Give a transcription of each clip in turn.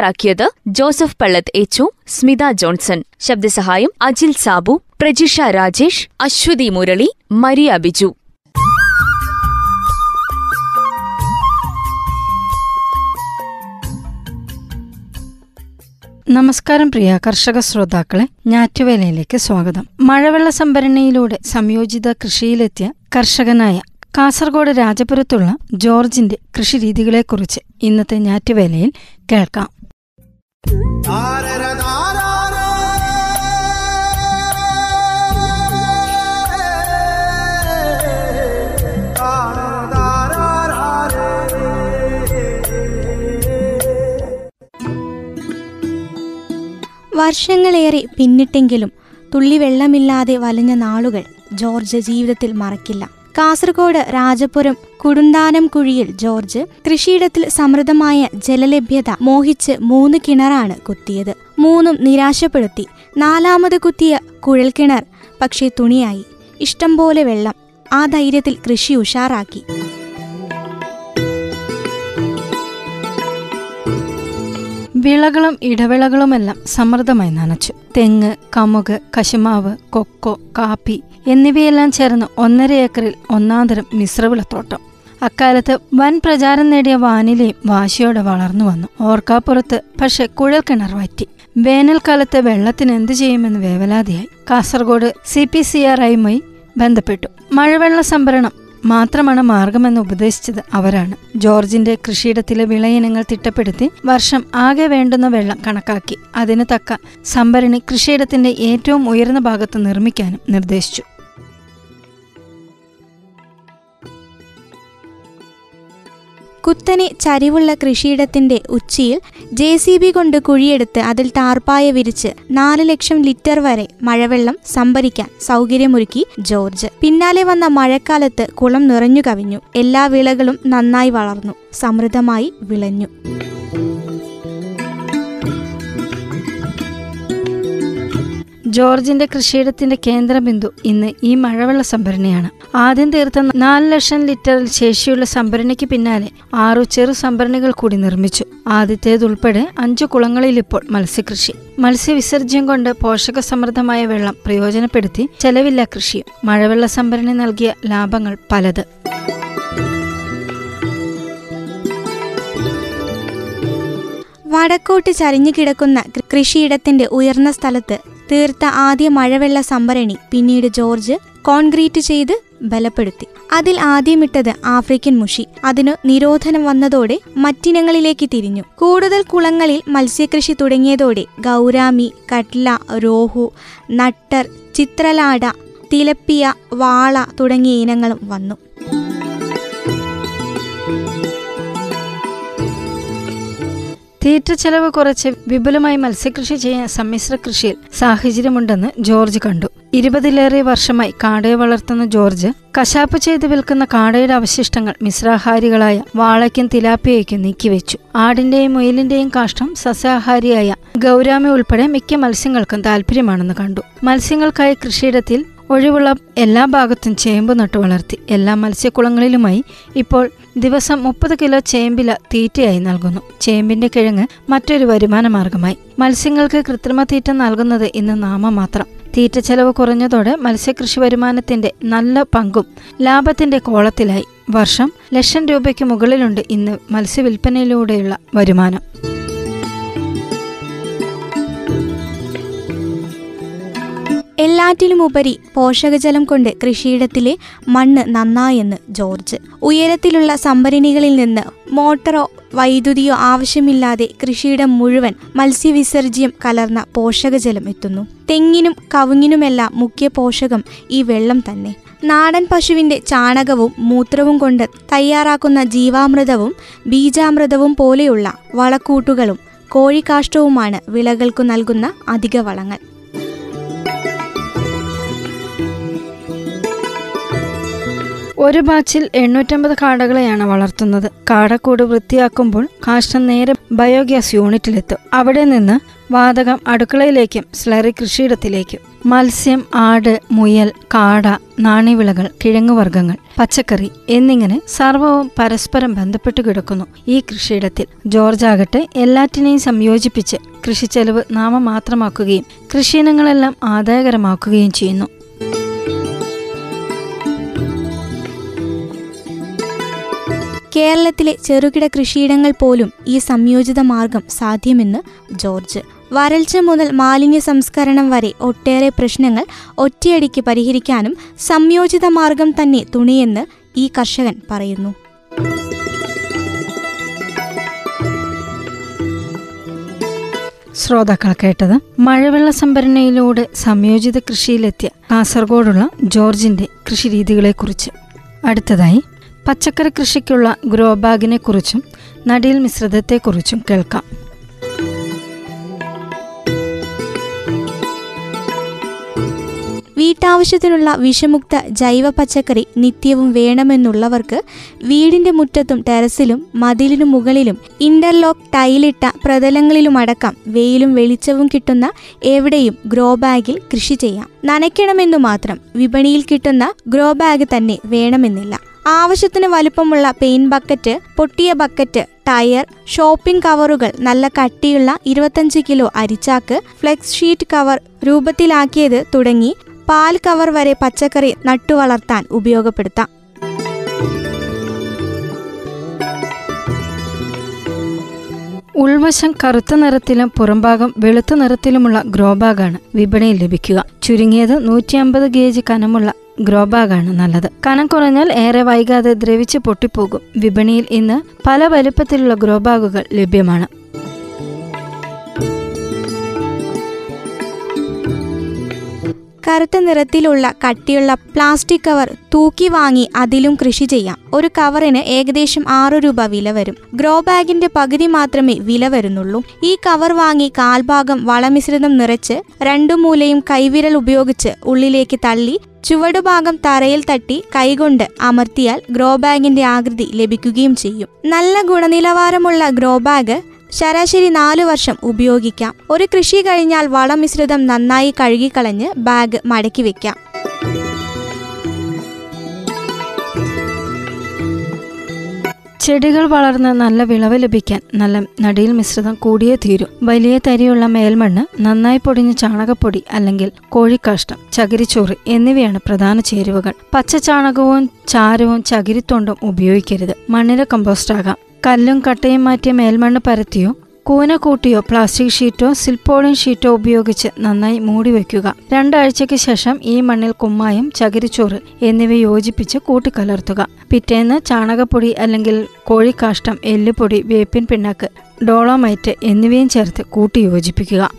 തയ്യാറാക്കിയത് ജോസഫ് പള്ളത്ത് എച്ചു സ്മിത ജോൺസൺ. ശബ്ദസഹായം അജിൽ സാബു പ്രജിഷ രാജേഷ് അശ്വതി മുരളി മരിയ ബിജു. നമസ്കാരം പ്രിയ കർഷക ശ്രോതാക്കളെ ഞാറ്റുവേലയിലേക്ക് സ്വാഗതം. മഴവെള്ള സംഭരണിയിലൂടെ സംയോജിത കൃഷിയിലെത്തിയ കർഷകനായ കാസർഗോഡ് രാജപുരത്തുള്ള ജോർജിന്റെ കൃഷിരീതികളെക്കുറിച്ച് ഇന്നത്തെ ഞാറ്റുവേലയിൽ കേൾക്കാം. വർഷങ്ങളേറെ പിന്നിട്ടെങ്കിലും തുള്ളി വെള്ളമില്ലാതെ വലഞ്ഞ നാളുകൾ ജോർജ് ജീവിതത്തിൽ മറക്കില്ല. കാസർഗോഡ് രാജപുരം കുടുന്താനം കുഴിയിൽ ജോർജ് കൃഷിയിടത്തിൽ സമൃദ്ധമായ ജലലഭ്യത മോഹിച്ച് മൂന്ന് കിണറാണ് കുത്തിയത്. മൂന്നും നിരാശപ്പെടുത്തി. നാലാമത് കുത്തിയ കുഴൽക്കിണർ പക്ഷേ തുണിയായി. ഇഷ്ടം പോലെ വെള്ളം ആ ധൈര്യത്തിൽ കൃഷി ഉഷാറാക്കി. വിളകളും ഇടവിളകളുമെല്ലാം സമൃദ്ധമായി നനച്ചു. തെങ്ങ് കമുക് കശുമാവ് കൊക്കോ കാപ്പി എന്നിവയെല്ലാം ചേർന്ന് ഒന്നര ഏക്കറിൽ ഒന്നാന്തരം മിശ്രവിളത്തോട്ടം. അക്കാലത്ത് വൻ പ്രചാരം നേടിയ വാനിലയും വാശിയോടെ വളർന്നു വന്നു. ഓർക്കാപ്പുറത്ത് പക്ഷെ കുഴൽക്കിണർ വറ്റി. വേനൽക്കാലത്ത് വെള്ളത്തിന് എന്തു ചെയ്യുമെന്ന് വേവലാതിയായി. Kasaragod C P C R ഐയുമായി ബന്ധപ്പെട്ടു. മഴവെള്ള സംഭരണം മാത്രമാണ് മാർഗമെന്ന് ഉപദേശിച്ചത് അവരാണ്. ജോർജിന്റെ കൃഷിയിടത്തിലെ വിളയിനങ്ങൾ തിട്ടപ്പെടുത്തി വർഷം ആകെ വേണ്ടുന്ന വെള്ളം കണക്കാക്കി. അതിന് തക്ക സംഭരണി കൃഷിയിടത്തിന്റെ ഏറ്റവും ഉയർന്ന ഭാഗത്ത് നിർമ്മിക്കാനും നിർദ്ദേശിച്ചു. കുത്തനെ ചരിവുള്ള കൃഷിയിടത്തിന്റെ ഉച്ചിയിൽ ജെ സി ബി കൊണ്ട് കുഴിയെടുത്ത് അതിൽ താർപ്പായ വിരിച്ച് നാല് ലക്ഷം ലിറ്റർ വരെ മഴവെള്ളം സംഭരിക്കാൻ സൗകര്യമൊരുക്കി ജോർജ്. പിന്നാലെ വന്ന മഴക്കാലത്ത് കുളം നിറഞ്ഞു കവിഞ്ഞു. എല്ലാ വിളകളും നന്നായി വളർന്നു. സമൃദ്ധമായി വിളഞ്ഞു. ജോർജിന്റെ കൃഷിയിടത്തിന്റെ കേന്ദ്രബിന്ദു ഇന്ന് ഈ മഴവെള്ള സംഭരണിയാണ്. ആദ്യം തീർത്ത നാല് ലക്ഷം ലിറ്ററിൽ ശേഷിയുള്ള സംഭരണിക്ക് പിന്നാലെ ആറു ചെറു സംഭരണികൾ കൂടി നിർമ്മിച്ചു. ആദ്യത്തേതുൾപ്പെടെ അഞ്ചു കുളങ്ങളിൽ ഇപ്പോൾ മത്സ്യകൃഷി. മത്സ്യവിസർജ്യം കൊണ്ട് പോഷക സമൃദ്ധമായ വെള്ളം പ്രയോജനപ്പെടുത്തി ചെലവില്ല കൃഷിയും. മഴവെള്ള സംഭരണി നൽകിയ ലാഭങ്ങൾ പലത്. വടക്കോട്ട് ചരിഞ്ഞു കിടക്കുന്ന കൃഷിയിടത്തിന്റെ ഉയർന്ന സ്ഥലത്ത് തീർത്ത ആദ്യ മഴവെള്ള സംഭരണി പിന്നീട് ജോർജ് കോൺക്രീറ്റ് ചെയ്ത് ബലപ്പെടുത്തി. അതിൽ ആദ്യമിട്ടത് ആഫ്രിക്കൻ മുഷി. അതിനു നിരോധനം വന്നതോടെ മറ്റിനങ്ങളിലേക്ക് തിരിഞ്ഞു. കൂടുതൽ കുളങ്ങളിൽ മത്സ്യകൃഷി തുടങ്ങിയതോടെ ഗൗരാമി കട്ല രോഹു നട്ടർ ചിത്രലാട തിലപ്പിയ വാള തുടങ്ങിയ ഇനങ്ങളും വന്നു. തീറ്റ ചെലവ് കുറച്ച് വിപുലമായി മത്സ്യകൃഷി ചെയ്യാൻ സമ്മിശ്ര കൃഷിയിൽ സാഹചര്യമുണ്ടെന്ന് ജോർജ് കണ്ടു. ഇരുപതിലേറെ വർഷമായി കാടയെ വളർത്തുന്ന ജോർജ് കശാപ്പ് ചെയ്ത് വിൽക്കുന്ന കാടയുടെ അവശിഷ്ടങ്ങൾ മിശ്രാഹാരികളായ വാളയ്ക്കും തിലാപ്പിയയ്ക്കും നീക്കിവെച്ചു. ആടിന്റെയും മുയലിന്റെയും കാഷ്ടം സസ്യാഹാരിയായ ഗൗരാമി ഉൾപ്പെടെ മിക്ക മത്സ്യങ്ങൾക്കും താല്പര്യമാണെന്ന് കണ്ടു. മത്സ്യങ്ങൾക്കായി കൃഷിയിടത്തിൽ ഒഴിവുള്ള എല്ലാ ഭാഗത്തും ചേമ്പ് നട്ടു വളർത്തി എല്ലാ മത്സ്യക്കുളങ്ങളിലുമായി ഇപ്പോൾ ദിവസം മുപ്പത് കിലോ ചേമ്പില തീറ്റയായി നൽകുന്നു. ചേമ്പിന്റെ കിഴങ്ങ് മറ്റൊരു വരുമാന മാർഗമായി. മത്സ്യങ്ങൾക്ക് കൃത്രിമ തീറ്റ നൽകുന്നത് ഇന്ന് നാമം മാത്രം. തീറ്റ ചെലവ് കുറഞ്ഞതോടെ മത്സ്യകൃഷി വരുമാനത്തിന്റെ നല്ല പങ്കും ലാഭത്തിന്റെ കോളത്തിലായി. വർഷം ലക്ഷം രൂപയ്ക്ക് മുകളിലുണ്ട് ഇന്ന് മത്സ്യവില്പനയിലൂടെയുള്ള വരുമാനം. എല്ലാറ്റിലുമുപരി പോഷകജലം കൊണ്ട് കൃഷിയിടത്തിലെ മണ്ണ് നന്നായെന്ന് ജോർജ്. ഉയരത്തിലുള്ള സംഭരണികളിൽ നിന്ന് മോട്ടറോ വൈദ്യുതിയോ ആവശ്യമില്ലാതെ കൃഷിയിടം മുഴുവൻ മത്സ്യവിസർജ്യം കലർന്ന പോഷകജലം എത്തുന്നു. തെങ്ങിനും കവുങ്ങിനുമെല്ലാം മുഖ്യ പോഷകം ഈ വെള്ളം തന്നെ. നാടൻ പശുവിന്റെ ചാണകവും മൂത്രവും കൊണ്ട് തയ്യാറാക്കുന്ന ജീവാമൃതവും ബീജാമൃതവും പോലെയുള്ള വളക്കൂട്ടുകളും കോഴിക്കാഷ്ടവുമാണ് വിളകൾക്കു നൽകുന്ന അധിക വളങ്ങൾ. ഒരു ബാച്ചിൽ എണ്ണൂറ്റമ്പത് കാടകളെയാണ് വളർത്തുന്നത്. കാടക്കൂട് വൃത്തിയാക്കുമ്പോൾ കാഷ്ടം നേരെ ബയോഗ്യാസ് യൂണിറ്റിലെത്തും. അവിടെ നിന്ന് വാതകം അടുക്കളയിലേക്കും സ്ലറി കൃഷിയിടത്തിലേക്കും. മത്സ്യം ആട് മുയൽ കാട നാണ്യവിളകൾ കിഴങ്ങുവർഗങ്ങൾ പച്ചക്കറി എന്നിങ്ങനെ സർവവും പരസ്പരം ബന്ധപ്പെട്ടു കിടക്കുന്നു ഈ കൃഷിയിടത്തിൽ. ജോർജ് ആകട്ടെ എല്ലാറ്റിനെയും സംയോജിപ്പിച്ച് കൃഷിച്ചെലവ് നാമമാത്രമാക്കുകയും കൃഷിയിനങ്ങളെല്ലാം ആദായകരമാക്കുകയും ചെയ്യുന്നു. കേരളത്തിലെ ചെറുകിട കൃഷിയിടങ്ങൾ പോലും ഈ സംയോജിത മാർഗം സാധ്യമെന്ന് ജോർജ്. വരൾച്ച മുതൽ മാലിന്യ സംസ്കരണം വരെ ഒട്ടേറെ പ്രശ്നങ്ങൾ ഒറ്റയടിക്ക് പരിഹരിക്കാനും സംയോജിത മാർഗം തന്നെ തുണിയെന്ന് ഈ കർഷകൻ പറയുന്നു. ശ്രോതാക്കൾ കേട്ടത് മഴവെള്ള സംഭരണയിലൂടെ സംയോജിത കൃഷിയിലെത്തിയ കാസർഗോഡുള്ള ജോർജിന്റെ കൃഷിരീതികളെക്കുറിച്ച്. അടുത്തതായി പച്ചക്കറി കൃഷിക്കുള്ള ഗ്രോ ബാഗിനെ കുറിച്ചും നടീൽ മിശ്രിതത്തെക്കുറിച്ചും കേൾക്കാം. വീട്ടാവശ്യത്തിനുള്ള വിഷമുക്ത ജൈവ പച്ചക്കറി നിത്യവും വേണമെന്നുള്ളവർക്ക് വീടിന്റെ മുറ്റത്തും ടെറസിലും മതിലിനു മുകളിലും ഇന്റർലോക്ക് ടൈലിട്ട പ്രതലങ്ങളിലുമടക്കം വെയിലും വെളിച്ചവും കിട്ടുന്ന എവിടെയും ഗ്രോ ബാഗിൽ കൃഷി ചെയ്യാം. നനയ്ക്കണമെന്നു മാത്രം വിപണിയിൽ കിട്ടുന്ന ഗ്രോ ബാഗ് തന്നെ വേണമെന്നില്ല. ആവശ്യത്തിന് വലുപ്പമുള്ള പെയിൻ ബക്കറ്റ് പൊട്ടിയ ബക്കറ്റ് ടയർ ഷോപ്പിംഗ് കവറുകൾ നല്ല കട്ടിയുള്ള ഇരുപത്തഞ്ച് കിലോ അരിച്ചാക്ക് ഫ്ലെക്സ് ഷീറ്റ് കവർ രൂപത്തിലാക്കിയത് തുടങ്ങി പാൽ കവർ വരെ പച്ചക്കറി നട്ടുവളർത്താൻ ഉപയോഗപ്പെടുത്താം. ഉൾവശം കറുത്ത നിറത്തിലും പുറംഭാഗം വെളുത്ത നിറത്തിലുമുള്ള ഗ്രോ ബാഗാണ് വിപണിയിൽ ലഭിക്കുക. ചുരുങ്ങിയത് നൂറ്റി അമ്പത് ഗേജ് കനമുള്ള ഗ്രോ ബാഗാണ് നല്ലത്. കനം കുറഞ്ഞാൽ ഏറെ വൈകാതെ ദ്രവിച്ച് പൊട്ടിപ്പോകും. വിപണിയിൽ ഇന്ന് പല വലുപ്പത്തിലുള്ള ഗ്രോ ബാഗുകൾ ലഭ്യമാണ്. കറുത്ത നിറത്തിലുള്ള കട്ടിയുള്ള പ്ലാസ്റ്റിക് കവർ തൂക്കി വാങ്ങി അതിലും കൃഷി ചെയ്യാം. ഒരു കവറിന് ഏകദേശം ആറു രൂപ വില വരും. ഗ്രോ ബാഗിന്റെ പകുതി മാത്രമേ വില വരുന്നുള്ളൂ. ഈ കവർ വാങ്ങി കാൽഭാഗം വളമിശ്രിതം നിറച്ച് രണ്ടു മൂലയും കൈവിരൽ ഉപയോഗിച്ച് ഉള്ളിലേക്ക് തള്ളി ചുവടുഭാഗം തറയിൽ തട്ടി കൈകൊണ്ട് അമർത്തിയാൽ ഗ്രോ ബാഗിന്റെ ആകൃതി ലഭിക്കുകയും ചെയ്യും. നല്ല ഗുണനിലവാരമുള്ള ഗ്രോ ബാഗ് ശരാശരി നാലു വർഷം ഉപയോഗിക്കാം. ഒരു കൃഷി കഴിഞ്ഞാൽ വളം മിശ്രിതം നന്നായി കഴുകിക്കളഞ്ഞ് ബാഗ് മടക്കി വെക്കാം. ചെടികൾ വളർന്ന് നല്ല വിളവ് ലഭിക്കാൻ നല്ല നടിയിൽ മിശ്രിതം കൂടിയേ തീരൂ. വലിയ തരിയുള്ള മേൽമണ്ണ് നന്നായി പൊടിഞ്ഞ ചാണകപ്പൊടി അല്ലെങ്കിൽ കോഴിക്കാഷ്ടം ചകിരിച്ചോറ് എന്നിവയാണ് പ്രധാന ചേരുവകൾ. പച്ച ചാണകവും ചാരവും ചകിരിത്തൊണ്ടും ഉപയോഗിക്കരുത്. മണ്ണിര കമ്പോസ്റ്റ് ആകാം. കല്ലും കട്ടയും മാറ്റി മേൽമണ്ണ് പരത്തിയോ കൂന കൂട്ടിയോ പ്ലാസ്റ്റിക് ഷീറ്റോ സിൽപ്പോളിൻ ഷീറ്റോ ഉപയോഗിച്ച് നന്നായി മൂടി വയ്ക്കുക. രണ്ടാഴ്ചയ്ക്ക് ശേഷം ഈ മണ്ണിൽ കുമ്മായം ചകിരിച്ചോറ് എന്നിവ യോജിപ്പിച്ച് കൂട്ടിക്കലർത്തുക. പിറ്റേന്ന് ചാണകപ്പൊടി അല്ലെങ്കിൽ കോഴിക്കാഷ്ടം എല്ലുപൊടി വേപ്പിൻ പിണ്ണാക്ക് ഡോളോമൈറ്റ് എന്നിവയും ചേർത്ത് കൂട്ടി യോജിപ്പിക്കുക.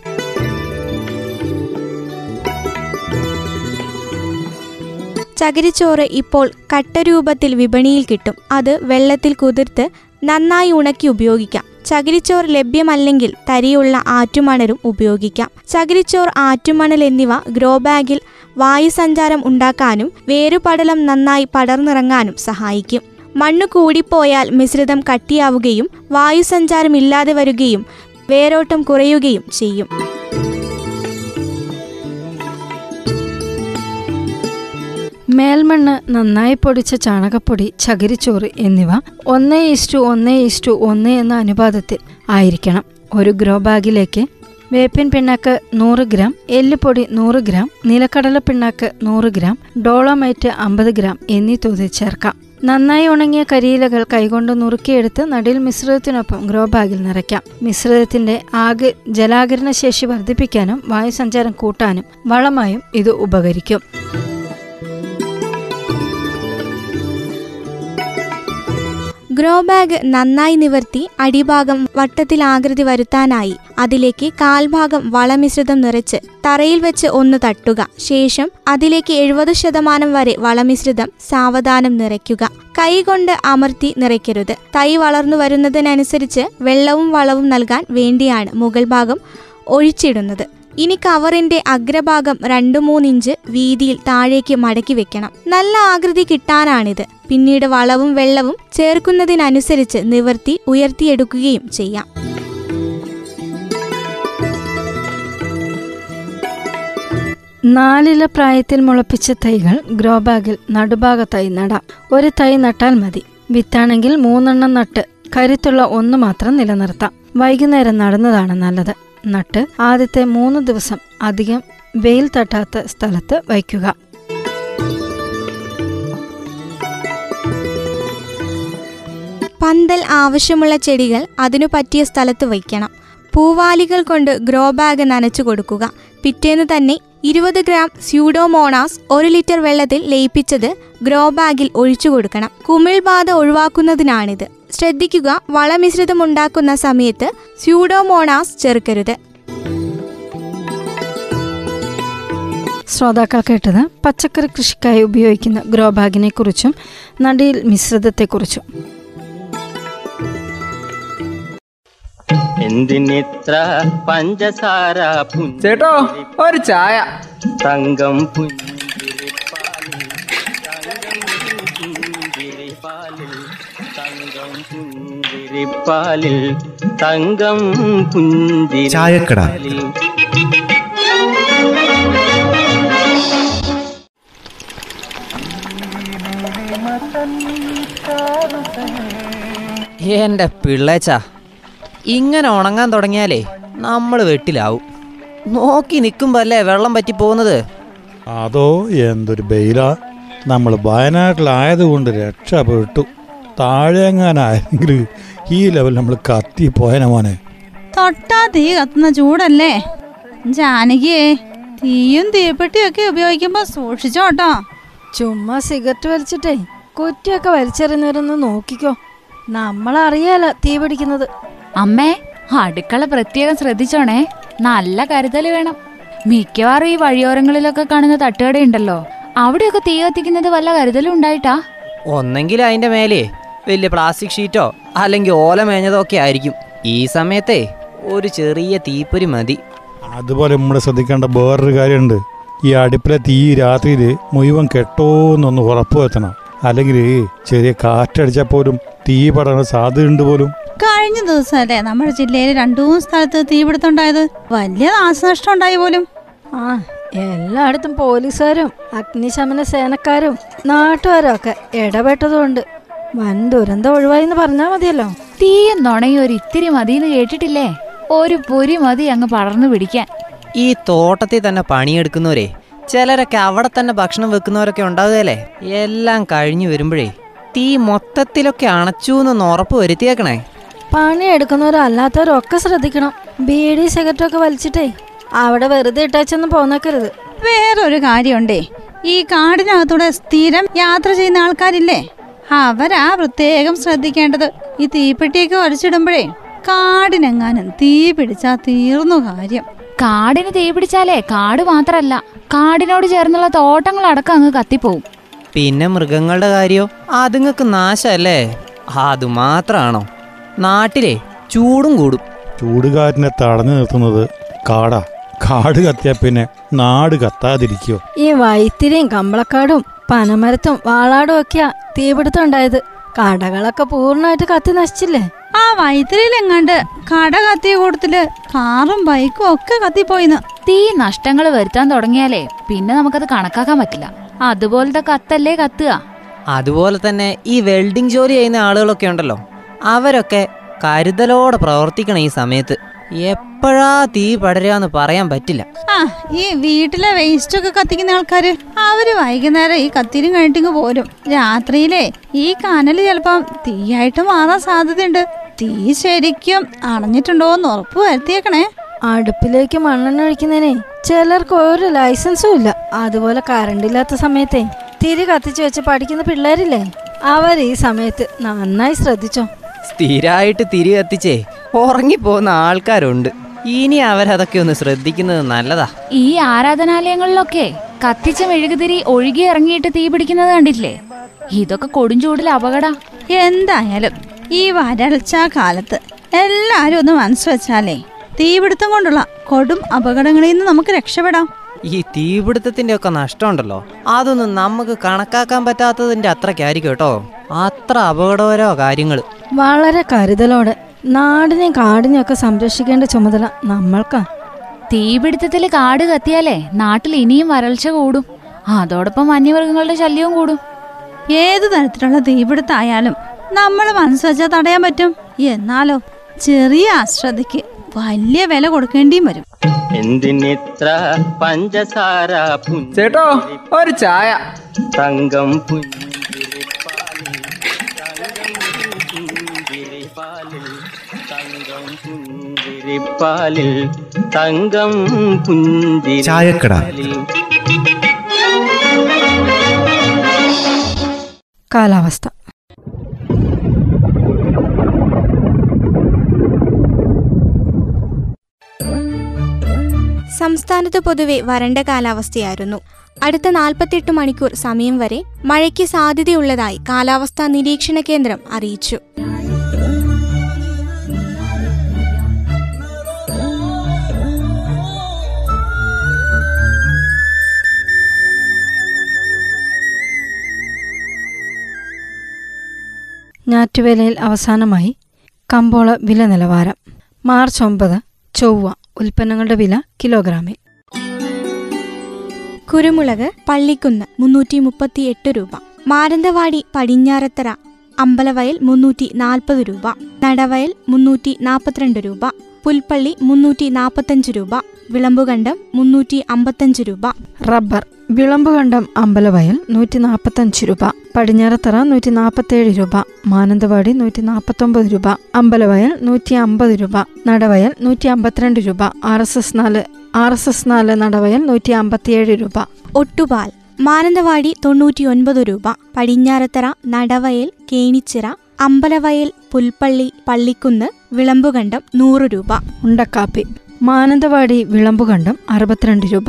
ചകിരിച്ചോറ് ഇപ്പോൾ കട്ടരൂപത്തിൽ വിപണിയിൽ കിട്ടും. അത് വെള്ളത്തിൽ കുതിർത്ത് നന്നായി ഉണക്കി ഉപയോഗിക്കാം. ചകിരിച്ചോറ് ലഭ്യമല്ലെങ്കിൽ തരിയുള്ള ആറ്റുമണലും ഉപയോഗിക്കാം. ചകിരിച്ചോർ ആറ്റുമണൽ എന്നിവ ഗ്രോ ബാഗിൽ വായുസഞ്ചാരം ഉണ്ടാക്കാനും വേരുപടലം നന്നായി പടർന്നിറങ്ങാനും സഹായിക്കും. മണ്ണ് കൂടിപ്പോയാൽ മിശ്രിതം കട്ടിയാവുകയും വായുസഞ്ചാരം ഇല്ലാതെ വരികയും വേരോട്ടം കുറയുകയും ചെയ്യും. മേൽമണ്ണ് നന്നായി പൊടിച്ച ചാണകപ്പൊടി ചകിരിച്ചോറ് എന്നിവ ഒന്ന് ഇസ്റ്റു ഒന്ന് ഇസ്റ്റു ഒന്ന് എന്ന അനുപാതത്തിൽ ആയിരിക്കണം. ഒരു ഗ്രോ ബാഗിലേക്ക് വേപ്പിൻ പിണ്ണാക്ക് നൂറ് ഗ്രാം എല്ലുപൊടി നൂറ് ഗ്രാം നിലക്കടല പിണ്ണാക്ക് നൂറ് ഗ്രാം ഡോളോമൈറ്റ് അമ്പത് ഗ്രാം എന്നീ തോതിൽ ചേർക്കാം. നന്നായി ഉണങ്ങിയ കരിയിലകൾ കൈകൊണ്ട് നുറുക്കിയെടുത്ത് നടിയിൽ മിശ്രിതത്തിനൊപ്പം ഗ്രോ ബാഗിൽ നിറയ്ക്കാം. മിശ്രിതത്തിന്റെ ആകെ ജലാകരണ ശേഷി വർദ്ധിപ്പിക്കാനും വായുസഞ്ചാരം കൂട്ടാനും വളമായും ഇത് ഉപകരിക്കും. ഗ്രോ ബാഗ് നന്നായി നിവർത്തി അടിഭാഗം വട്ടത്തിൽ ആകൃതി വരുത്താനായി അതിലേക്ക് കാൽഭാഗം വളമിശ്രിതം നിറച്ച് തറയിൽ വെച്ച് ഒന്ന് തട്ടുക. ശേഷം അതിലേക്ക് എഴുപത് ശതമാനം വരെ വളമിശ്രിതം സാവധാനം നിറയ്ക്കുക. കൈകൊണ്ട് അമർത്തി നിറയ്ക്കരുത്. തൈ വളർന്നു വരുന്നതിനനുസരിച്ച് വെള്ളവും വളവും നൽകാൻ വേണ്ടിയാണ് മുകൾ ഭാഗം ഒഴിച്ചിടുന്നത്. ഇനി കവറിന്റെ അഗ്രഭാഗം രണ്ടു മൂന്നിഞ്ച് വീതിയിൽ താഴേക്ക് മടക്കി വെക്കണം. നല്ല ആകൃതി കിട്ടാനാണിത്. പിന്നീട് വളവും വെള്ളവും ചേർക്കുന്നതിനനുസരിച്ച് നിവർത്തി ഉയർത്തിയെടുക്കുകയും ചെയ്യാം. നാലില പ്രായത്തിൽ മുളപ്പിച്ച തൈകൾ ഗ്രോ ബാഗിൽ നടുഭാഗത്തായി നടാം. ഒരു തൈ നട്ടാൽ മതി. വിത്താണെങ്കിൽ മൂന്നെണ്ണം നട്ട് കരുത്തുള്ള ഒന്ന് മാത്രം നിലനിർത്താം. വൈകുന്നേരം നടുന്നതാണ് നല്ലത്. നട്ട് ആദ്യത്തെ മൂന്ന് ദിവസം അധികം വെയിൽ തട്ടാത്ത സ്ഥലത്ത് വയ്ക്കുക. പന്തൽ ആവശ്യമുള്ള ചെടികൾ അതിനു പറ്റിയ സ്ഥലത്ത് വയ്ക്കണം. പൂവാലികൾ കൊണ്ട് ഗ്രോ ബാഗ് നനച്ചു കൊടുക്കുക. പിറ്റേന്ന് തന്നെ ഇരുപത് ഗ്രാം സ്യൂഡോമോണാസ് ഒരു ലിറ്റർ വെള്ളത്തിൽ ലയിപ്പിച്ചത് ഗ്രോ ബാഗിൽ ഒഴിച്ചു കൊടുക്കണം. കുമിൾ ബാധ ഒഴിവാക്കുന്നതിനാണിത്. ശ്രദ്ധിക്കുക വളമിശ്രിതം ഉണ്ടാക്കുന്ന സമയത്ത് സ്യൂഡോമോണാസ് ചേർക്കരുത് ശ്രോതാക്കൾ കേട്ടത് പച്ചക്കറി കൃഷിക്കായി ഉപയോഗിക്കുന്ന ഗ്രോ ബാഗിനെ കുറിച്ചും നടിയിൽ മിശ്രിതത്തെക്കുറിച്ചും. എന്തിനിത്ര പഞ്ചസാര ചേട്ടോ ഒരു ചായ തങ്കം പുഞ്ചിരിപ്പാലിൽ തങ്കം പുഞ്ചിരിപ്പാലിൽ തങ്കം. പുഞ്ചിരിപ്പാലിൽ എന്റെ പിള്ളേച്ച ഇങ്ങനെ ഉണങ്ങാൻ തുടങ്ങിയാലേ നമ്മൾ വെട്ടിലാവും. നോക്കി നിൽക്കുമ്പോ അല്ലേ വെള്ളം പറ്റി പോകുന്നത്? അതോ എന്തൊരു ബെയിലാ. നമ്മൾ വയനാട്ടിലായതുകൊണ്ട് രക്ഷപ്പെട്ടു. താഴെങ്ങാനായെങ്കിൽ ഈ ലെവൽ നമ്മൾ കത്തി പോയന മോനെ. തൊട്ടാ തീ കത്തുന്ന ചൂടല്ലേ? ജാനകിയേ തീയും തീപ്പെട്ടിയൊക്കെ ഉപയോഗിക്കുമ്പോ സൂക്ഷിച്ചോട്ടോ. ചുമ്മാ സിഗരറ്റ് വലിച്ചിട്ടേ കുറ്റിയൊക്കെ വലിച്ചെറിഞ്ഞവരൊന്ന് നോക്കിക്കോ. നമ്മളറിയാല തീ പിടിക്കുന്നത്. അമ്മേ അടുക്കള പ്രത്യേകം ശ്രദ്ധിച്ചോണേ. നല്ല കരുതൽ വേണം. മിക്കവാറും ഈ വഴിയോരങ്ങളിലൊക്കെ കാണുന്ന തട്ടുകടയുണ്ടല്ലോ അവിടെയൊക്കെ തീ കത്തിക്കുന്നത് വല്ല കരുതലും ഉണ്ടായിട്ടാ? ഒന്നെങ്കിൽ അതിന്റെ മേലെ വലിയ പ്ലാസ്റ്റിക് ഷീറ്റോ അല്ലെങ്കിൽ ഓല മേഞ്ഞതോ ഒക്കെ ആയിരിക്കും. ഈ സമയത്തെ ഒരു ചെറിയ തീപ്പൊരി മതി. അതുപോലെ നമ്മൾ ശ്രദ്ധിക്കേണ്ട വേറൊരു കാര്യമുണ്ട്. ഈ അടുപ്പിലെ തീ രാത്രിയിൽ മുഴുവൻ കെട്ടോന്നൊന്ന് ഉറപ്പ് വരുത്തണം അല്ലെങ്കിൽ ചെറിയ കാറ്റടിച്ചാൽ പോലും തീ പടാൻ സാധ്യതയുണ്ട് പോലും. കഴിഞ്ഞ ദിവസം അല്ലേ നമ്മുടെ ജില്ലയിൽ രണ്ടു മൂന്ന് സ്ഥലത്ത് തീപിടുത്തമുണ്ടായത്? വലിയ നാശനഷ്ടം ഉണ്ടായി പോലും. ആ എല്ലായിടത്തും പോലീസുകാരും അഗ്നിശമന സേനക്കാരും നാട്ടുകാരും ഒക്കെ ഇടപെട്ടതുകൊണ്ട് വൻ ദുരന്തം ഒഴിവായി എന്ന് പറഞ്ഞാൽ മതിയല്ലോ. തീയും നുണയും ഒരു ഇത്തിരി മതിയെന്ന് കേട്ടിട്ടില്ലേ? ഒരു പൊരി മതി അങ്ങ് പടർന്നു പിടിക്കാൻ. ഈ തോട്ടത്തിൽ തന്നെ പണിയെടുക്കുന്നവരെ ചിലരൊക്കെ അവിടെ തന്നെ ഭക്ഷണം വെക്കുന്നവരൊക്കെ ഉണ്ടാവുകയല്ലേ? എല്ലാം കഴിഞ്ഞു വരുമ്പോഴേ തീ മൊത്തത്തിലൊക്കെ അണച്ചു എന്നൊന്ന് ഉറപ്പ് വരുത്തിയേക്കണേ. പണിയെടുക്കുന്നവരും അല്ലാത്തവരും ഒക്കെ ശ്രദ്ധിക്കണം ബീഡി സിഗരറ്റൊക്കെ വലിച്ചിട്ടേ അവിടെ വെറുതെ ഇട്ടേച്ചൊന്നും പോന്നേക്കരുത്. വേറൊരു കാര്യമുണ്ടേ. ഈ കാടിനകത്തൂടെ സ്ഥിരം യാത്ര ചെയ്യുന്ന ആൾക്കാരില്ലേ? അവരാ പ്രത്യേകം ശ്രദ്ധിക്കേണ്ടത്. ഈ തീപ്പെട്ടിയൊക്കെ വലിച്ചിടുമ്പോഴേ കാടിനെങ്ങാനും തീ പിടിച്ചാ തീർന്നു കാര്യം. കാടിന് തീ പിടിച്ചാലേ കാട് മാത്രല്ല കാടിനോട് ചേർന്നുള്ള തോട്ടങ്ങൾ തോട്ടങ്ങളടക്കം അങ്ങ് കത്തിപ്പോവും. പിന്നെ മൃഗങ്ങളുടെ കാര്യോ? അതുങ്ങൾക്ക് നാശല്ലേ? അതുമാത്രാണോ നാട്ടിലെ ചൂടും കൂടും. ചൂടുകാറ്റിനെ തടഞ്ഞു നിർത്തുന്നത് കാടാ. കാട് കത്തിയാ പിന്നെ നാട് കത്താതിരിക്കോ. ഈ വൈത്തിരിയും കമ്പളക്കാടും പനമരത്തും വാളാടും ഒക്കെയാ തീപിടുത്തം ഉണ്ടായത്. കടകളൊക്കെ പൂർണമായിട്ട് കത്തി നശിച്ചില്ലേ? ആ വൈത്തിരിയിലെങ്ങാണ്ട് കട കത്തിയ കൂട്ടത്തിൽ കാറും ബൈക്കും ഒക്കെ കത്തിപ്പോയിന്ന്. തീ നഷ്ടങ്ങൾ വരുത്താൻ തുടങ്ങിയാലേ പിന്നെ നമുക്കത് കണക്കാക്കാൻ പറ്റില്ല. അതുപോലത്തെ കത്തല്ലേ കത്തുക. അതുപോലെ തന്നെ ഈ വെൽഡിംഗ് ജോലി ചെയ്യുന്ന ആളുകളൊക്കെ ഉണ്ടല്ലോ. അവരൊക്കെ കരുതലോടെ പ്രവർത്തിക്കണം ഈ സമയത്ത് എപ്പോഴാ തീ പടരാന്ന് പറയാൻ പറ്റില്ല. ആ ഈ വീട്ടിലെ വേസ്റ്റ് ഒക്കെ കത്തിക്കുന്ന ആൾക്കാര് അവർ വൈകുന്നേരം ഈ കത്തിരും കഴിഞ്ഞിട്ട് പോരും. രാത്രിയിലെ ഈ കനൽ ചിലപ്പം തീയായിട്ട് മാറാൻ സാധ്യതയുണ്ട്. തീ ശരിക്കും അണഞ്ഞിട്ടുണ്ടോന്ന് ഉറപ്പ് വരുത്തിയേക്കണേ. അടുപ്പിലേക്ക് മണ്ണെണ്ണ ഒഴിക്കുന്നതിനെ ചിലർക്ക് ഒരു ലൈസൻസും ഇല്ല. അതുപോലെ കറണ്ട് ഇല്ലാത്ത സമയത്തെ തിരി കത്തിച്ചു വെച്ച് പഠിക്കുന്ന പിള്ളേരില്ലേ? അവർ ഈ സമയത്ത് നന്നായി ശ്രദ്ധിച്ചോ? സ്ഥിരമായിട്ട് തിരി കത്തിച്ചേ ഉറങ്ങിപ്പോകുന്ന ആൾക്കാരുണ്ട്. ഇനി അവരതൊക്കെ ഒന്ന് ശ്രദ്ധിക്കുന്നത് നല്ലതാ. ഈ ആരാധനാലയങ്ങളിലൊക്കെ കത്തിച്ച മെഴുകുതിരി ഒഴുകി ഇറങ്ങിയിട്ട് തീ പിടിക്കുന്നത് കണ്ടില്ലേ ഇതൊക്കെ കൊടുംചൂടിൽ അപകട. എന്തായാലും ഈ വരൾച്ച കാലത്ത് എല്ലാരും ഒന്ന് മനസ്സ് വെച്ചാലേ തീപിടുത്തം കൊണ്ടുള്ള കൊടും അപകടങ്ങളിൽ നിന്ന് നമുക്ക് രക്ഷപ്പെടാം. ഈ തീപിടുത്തത്തിന്റെ ഒക്കെ നഷ്ടമുണ്ടല്ലോ. അതൊന്നും നമുക്ക് കണക്കാക്കാൻ പറ്റാത്തതിന്റെ അത്രയ്ക്കായിരിക്കും കേട്ടോ. അത്ര അപകടകരോ കാര്യങ്ങൾ വളരെ കരുതലോടെ. നാടിനെയും കാടിനെയും ഒക്കെ സംരക്ഷിക്കേണ്ട ചുമതല നമ്മൾക്കാ. തീപിടുത്തത്തിൽ കാട് കത്തിയാലേ നാട്ടിൽ ഇനിയും വരൾച്ച കൂടും. അതോടൊപ്പം വന്യമൃഗങ്ങളുടെ ശല്യവും കൂടും. ഏത് തരത്തിലുള്ള തീപിടുത്തായാലും നമ്മൾ മനസ്സ് വെച്ചാൽ തടയാൻ പറ്റും. എന്നാലോ ചെറിയ അശ്രദ്ധയ്ക്ക് വലിയ വില കൊടുക്കേണ്ടിയും വരും. എന്തിനിത്ര പഞ്ചസാര ചേട്ടോ ഒരു ചായ. തങ്കം പുഞ്ചിരിപ്പാലിൽ പുഞ്ചിരിപ്പാലിൽ തങ്കം പുഞ്ചി ചായക്കട. കാലാവസ്ഥ. സംസ്ഥാനത്ത് പൊതുവെ വരണ്ട കാലാവസ്ഥയായിരുന്നു. അടുത്ത നാൽപ്പത്തിയെട്ട് മണിക്കൂർ സമയം വരെ മഴയ്ക്ക് സാധ്യതയുള്ളതായി കാലാവസ്ഥാ നിരീക്ഷണ കേന്ദ്രം അറിയിച്ചു. ഞാറ്റുവേലയിൽ അവസാനമായി കമ്പോള വില നിലവാരം. മാർച്ച് ഒമ്പത് ചൊവ്വ ഉൽപ്പന്നങ്ങളുടെ വില കിലോഗ്രാമിൽ. കുരുമുളക് പള്ളിക്കുന്ന് മുന്നൂറ്റി മുപ്പത്തി എട്ട് രൂപ. മാനന്തവാടി പടിഞ്ഞാറത്തറ അമ്പലവയൽ മുന്നൂറ്റി നാൽപ്പത് രൂപ. നടവയൽ മുന്നൂറ്റി നാൽപ്പത്തിരണ്ട് രൂപ. പുൽപ്പള്ളി മുന്നൂറ്റി നാൽപ്പത്തഞ്ച് രൂപ. വിളമ്പുകണ്ടം മുന്നൂറ്റി അമ്പത്തഞ്ച് രൂപ. റബ്ബർ വിളമ്പുകണ്ടം അമ്പലവയൽ നൂറ്റി നാൽപ്പത്തഞ്ച് രൂപ പടിഞ്ഞാറത്തറ നൂറ്റി നാൽപ്പത്തേഴ് രൂപ മാനന്തവാടി നൂറ്റി നാൽപ്പത്തൊമ്പത് രൂപ അമ്പലവയൽ നൂറ്റി അമ്പത് രൂപ നടവയൽ നൂറ്റി അമ്പത്തിരണ്ട് രൂപ ആർ എസ് എസ് നാല് ആർ എസ് എസ് നാല് നടവയൽ നൂറ്റി അമ്പത്തിയേഴ് രൂപ. ഒട്ടുപാൽ മാനന്തവാടി തൊണ്ണൂറ്റി ഒൻപത് രൂപ പടിഞ്ഞാറത്തറ നടവയൽ കേണിച്ചിറ അമ്പലവയൽ പുൽപ്പള്ളി പള്ളിക്കുന്ന് വിളമ്പുകണ്ടം നൂറ് രൂപ. ഉണ്ടക്കാപ്പി. മാനന്തവാടി വിളമ്പുകണ്ടം അറുപത്തിരണ്ട് രൂപ.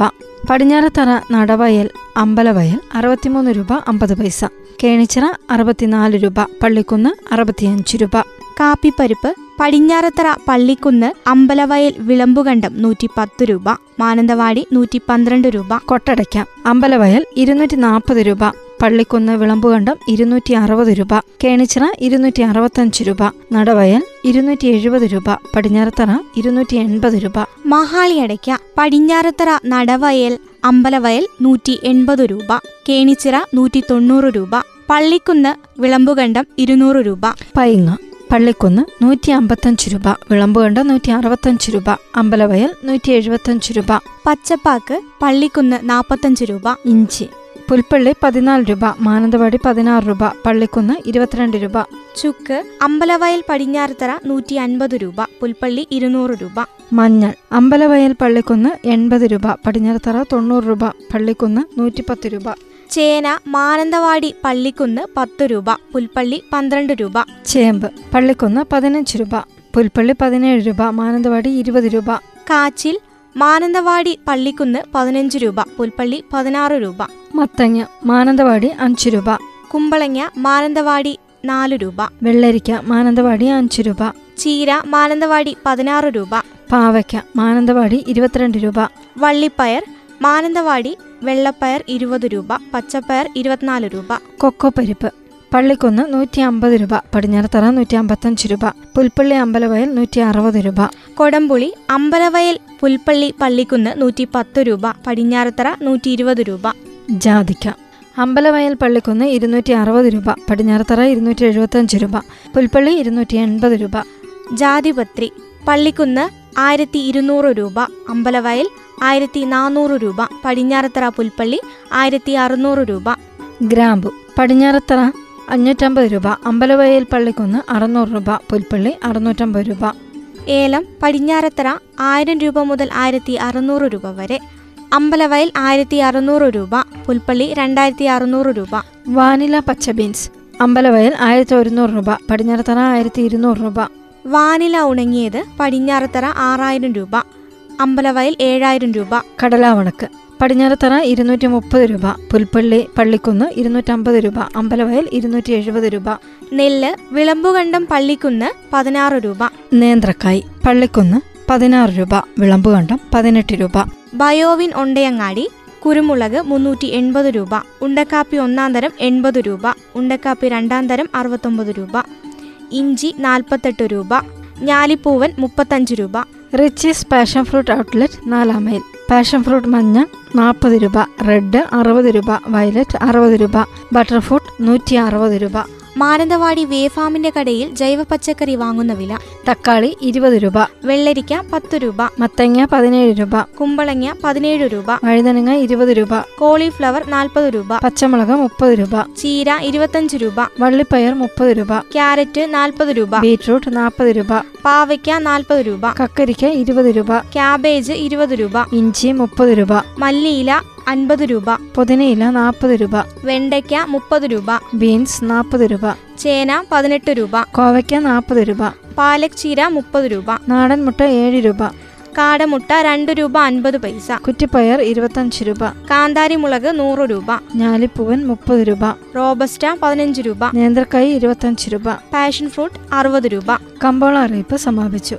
പടിഞ്ഞാറത്തറ നടവയൽ അമ്പലവയൽ അറുപത്തിമൂന്ന് രൂപ അമ്പത് പൈസ. കേണിച്ചിറ അറുപത്തിനാല് രൂപ പള്ളിക്കുന്ന് അറുപത്തിയഞ്ച് രൂപ. കാപ്പിപ്പരിപ്പ് പടിഞ്ഞാറത്തറ പള്ളിക്കുന്ന് അമ്പലവയൽ വിളമ്പുകണ്ടം നൂറ്റി പത്ത് രൂപ. മാനന്തവാടി നൂറ്റി പന്ത്രണ്ട് രൂപ. കൊട്ടടയ്ക്ക അമ്പലവയൽ ഇരുന്നൂറ്റി നാൽപ്പത് രൂപ. പള്ളിക്കുന്ന് വിളമ്പുകണ്ടം ഇരുന്നൂറ്റി അറുപത് രൂപ കേണിച്ചിറ ഇരുന്നൂറ്റി അറുപത്തഞ്ച് രൂപ നടവയൽ ഇരുന്നൂറ്റി എഴുപത് രൂപ പടിഞ്ഞാറത്തറ ഇരുന്നൂറ്റി എൺപത് രൂപ. മഹാളിയടയ്ക്ക പടിഞ്ഞാറത്തറ നടവയൽ അമ്പലവയൽ നൂറ്റി എൺപത് രൂപ കേണിച്ചിറ നൂറ്റി തൊണ്ണൂറ് രൂപ പള്ളിക്കുന്ന് വിളമ്പുകണ്ടം ഇരുന്നൂറ് രൂപ. പൈങ്ങ പള്ളിക്കുന്ന് നൂറ്റി അമ്പത്തഞ്ച് രൂപ വിളമ്പുകണ്ടം നൂറ്റി അറുപത്തഞ്ച് രൂപ അമ്പലവയൽ നൂറ്റി എഴുപത്തഞ്ച് രൂപ. പച്ചപ്പാക്ക് പള്ളിക്കുന്ന് നാൽപ്പത്തഞ്ച് രൂപ ഇഞ്ചി. പുൽപ്പള്ളി പതിനാല് രൂപ മാനന്തവാടി പതിനാറ് രൂപ പള്ളിക്കുന്ന് ഇരുപത്തിരണ്ട് രൂപ. ചുക്ക് അമ്പലവയൽ പടിഞ്ഞാറത്തറ നൂറ്റി അൻപത് രൂപ പുൽപ്പള്ളി ഇരുന്നൂറ് രൂപ. മഞ്ഞൾ അമ്പലവയൽ പള്ളിക്കുന്ന് എൺപത് രൂപ പടിഞ്ഞാറത്തറ തൊണ്ണൂറ് രൂപ പള്ളിക്കുന്ന് നൂറ്റിപ്പത്ത് രൂപ. ചേന മാനന്തവാടി പള്ളിക്കുന്ന് പത്ത് രൂപ പുൽപ്പള്ളി പന്ത്രണ്ട് രൂപ. ചേമ്പ് പള്ളിക്കുന്ന് പതിനഞ്ച് രൂപ പുൽപ്പള്ളി പതിനേഴ് രൂപ മാനന്തവാടി ഇരുപത് രൂപ. കാച്ചിൽ മാനന്തവാടി പള്ളിക്കുന്ന് പതിനഞ്ച് രൂപ പുൽപ്പള്ളി പതിനാറ് രൂപ. മത്തങ്ങ മാനന്തവാടി അഞ്ച് രൂപ. കുമ്പളങ്ങ മാനന്തവാടി നാല് രൂപ. വെള്ളരിക്ക മാനന്തവാടി അഞ്ച് രൂപ. ചീര മാനന്തവാടി പതിനാറ് രൂപ. പാവയ്ക്ക മാനന്തവാടി ഇരുപത്തിരണ്ട് രൂപ. വള്ളിപ്പയർ മാനന്തവാടി വെള്ളപ്പയർ ഇരുപത് രൂപ. പച്ചപ്പയർ ഇരുപത്തിനാല് രൂപ. കൊക്കോ പരിപ്പ് പള്ളിക്കുന്ന് നൂറ്റി അമ്പത് രൂപ പടിഞ്ഞാറത്തറ നൂറ്റി അമ്പത്തഞ്ച് രൂപ പുൽപ്പള്ളി അമ്പലവയൽ നൂറ്റി അറുപത് രൂപ. കൊടംപുളി അമ്പലവയൽ പുൽപ്പള്ളി പള്ളിക്കുന്ന് നൂറ്റി പത്ത് രൂപ പടിഞ്ഞാറത്തറ നൂറ്റി ഇരുപത് രൂപ. ജാതിക്ക. അമ്പലവയൽ പള്ളിക്കുന്ന് ഇരുന്നൂറ്റി അറുപത് രൂപ പടിഞ്ഞാറത്തറ ഇരുന്നൂറ്റി എഴുപത്തഞ്ച് രൂപ പുൽപ്പള്ളി ഇരുന്നൂറ്റി എൺപത് രൂപ. ജാതിപത്രി. പള്ളിക്കുന്ന് ആയിരത്തി ഇരുന്നൂറ് രൂപ അമ്പലവയൽ ആയിരത്തി നാനൂറ് രൂപ പടിഞ്ഞാറത്തറ പുൽപ്പള്ളി ആയിരത്തി അറുന്നൂറ് രൂപ. ഗ്രാമ്പു. പടിഞ്ഞാറത്തറ അഞ്ഞൂറ്റമ്പത് രൂപ. അമ്പലവയൽ പള്ളിക്കുന്ന് അറുന്നൂറ് രൂപ. പുൽപ്പള്ളി അറുന്നൂറ്റമ്പത് രൂപ. ഏലം പടിഞ്ഞാറത്തറ ആയിരം രൂപ മുതൽ ആയിരത്തി അറുന്നൂറ് രൂപ വരെ. അമ്പലവയൽ ആയിരത്തി അറുന്നൂറ് രൂപ. പുൽപ്പള്ളി രണ്ടായിരത്തി അറുന്നൂറ് രൂപ. വാനില പച്ച ബീൻസ്. അമ്പലവയൽ ആയിരത്തി ഒരുന്നൂറ് രൂപ. പടിഞ്ഞാറത്തറ ആയിരത്തി ഇരുന്നൂറ് രൂപ. വാനില ഉണങ്ങിയത് പടിഞ്ഞാറത്തറ ആറായിരം രൂപ. അമ്പലവയൽ ഏഴായിരം രൂപ. കടലാവണക്ക്. പടിഞ്ഞാറത്തറ ഇരുന്നൂറ്റി മുപ്പത് രൂപ പുൽപ്പള്ളി പള്ളിക്കുന്ന് ഇരുന്നൂറ്റമ്പത് രൂപ അമ്പലവയൽ ഇരുന്നൂറ്റി എഴുപത് രൂപ. നെല്ല് വിളമ്പുകണ്ടം പള്ളിക്കുന്ന് പതിനാറ് രൂപ. നേന്ത്രക്കായ് പള്ളിക്കുന്ന് പതിനാറ് രൂപ വിളമ്പുകണ്ടം പതിനെട്ട് രൂപ. ബയോവിൻ ഒണ്ടയങ്ങാടി കുരുമുളക് മുന്നൂറ്റി എൺപത് രൂപ ഉണ്ടക്കാപ്പി ഒന്നാം തരം എൺപത് രൂപ ഉണ്ടക്കാപ്പി രണ്ടാം തരം അറുപത്തൊമ്പത് രൂപ. ഇഞ്ചി നാൽപ്പത്തെട്ട് രൂപ ഞാലിപ്പൂവൻ മുപ്പത്തഞ്ച് രൂപ. റിച്ചീസ് പാഷൻ ഫ്രൂട്ട് ഔട്ട്ലെറ്റ് നാലാം മൈൽ. പാഷൻ ഫ്രൂട്ട് മഞ്ഞ നാൽപ്പത് രൂപ. റെഡ് അറുപത് രൂപ. വയലറ്റ് അറുപത് രൂപ. ബട്ടർഫ്രൂട്ട് നൂറ്റി അറുപത് രൂപ. മാനന്തവാടി വേഫാമിന്റെ കടയിൽ ജൈവ പച്ചക്കറി വാങ്ങുന്ന വില. തക്കാളി ഇരുപത് രൂപ. വെള്ളരിക്ക പത്ത് രൂപ. മത്തങ്ങ പതിനേഴ് രൂപ. കുമ്പളങ്ങ പതിനേഴ് രൂപ. വഴുതനങ്ങ ഇരുപത് രൂപ. കോളിഫ്ലവർ നാൽപ്പത് രൂപ. പച്ചമുളക് മുപ്പത് രൂപ. ചീര ഇരുപത്തഞ്ച് രൂപ. വള്ളിപ്പയർ മുപ്പത് രൂപ. ക്യാരറ്റ് നാൽപ്പത് രൂപ. ബീറ്റ്റൂട്ട് നാൽപ്പത് രൂപ. പാവയ്ക്ക നാൽപ്പത് രൂപ. കക്കരിക്ക ഇരുപത് രൂപ. ക്യാബേജ് ഇരുപത് രൂപ. ഇഞ്ചി മുപ്പത് രൂപ. മല്ലിയില അൻപത് രൂപ. പുതിനയില നാൽപ്പത് രൂപ. വെണ്ടയ്ക്ക മുപ്പത് രൂപ. ബീൻസ് നാൽപ്പത് രൂപ. ചേന പതിനെട്ട് രൂപ. കോവയ്ക്ക നാൽപ്പത് രൂപ. പാലക് ചീര മുപ്പത് രൂപ. നാടൻ മുട്ട ഏഴ് രൂപ. കാടമുട്ട രണ്ട് രൂപ അൻപത് പൈസ. കുറ്റിപ്പയർ ഇരുപത്തഞ്ച് രൂപ. കാന്താരി മുളക് നൂറ് രൂപ. ഞാലിപ്പൂവൻ മുപ്പത് രൂപ. റോബസ്റ്റ പതിനഞ്ച് രൂപ. നേന്ത്രക്കായ് ഇരുപത്തഞ്ച് രൂപ. പാഷൻ ഫ്രൂട്ട് അറുപത് രൂപ. കമ്പോള അറിയിപ്പ് സമാപിച്ചു.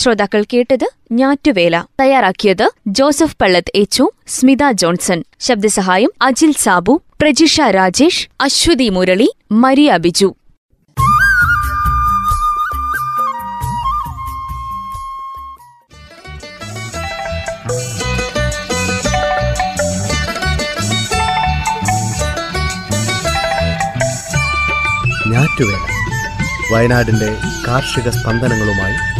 ശ്രോതാക്കൾ കേട്ടത് ഞാറ്റുവേല. തയ്യാറാക്കിയത് ജോസഫ് പള്ളത്ത് എച്ചു സ്മിത ജോൺസൺ. ശബ്ദസഹായം അജിൽ സാബു പ്രജിഷ രാജേഷ് അശ്വതി മുരളി മരിയ ബിജു. വയനാടിന്റെ കാർഷിക സ്പന്ദനങ്ങളുമായി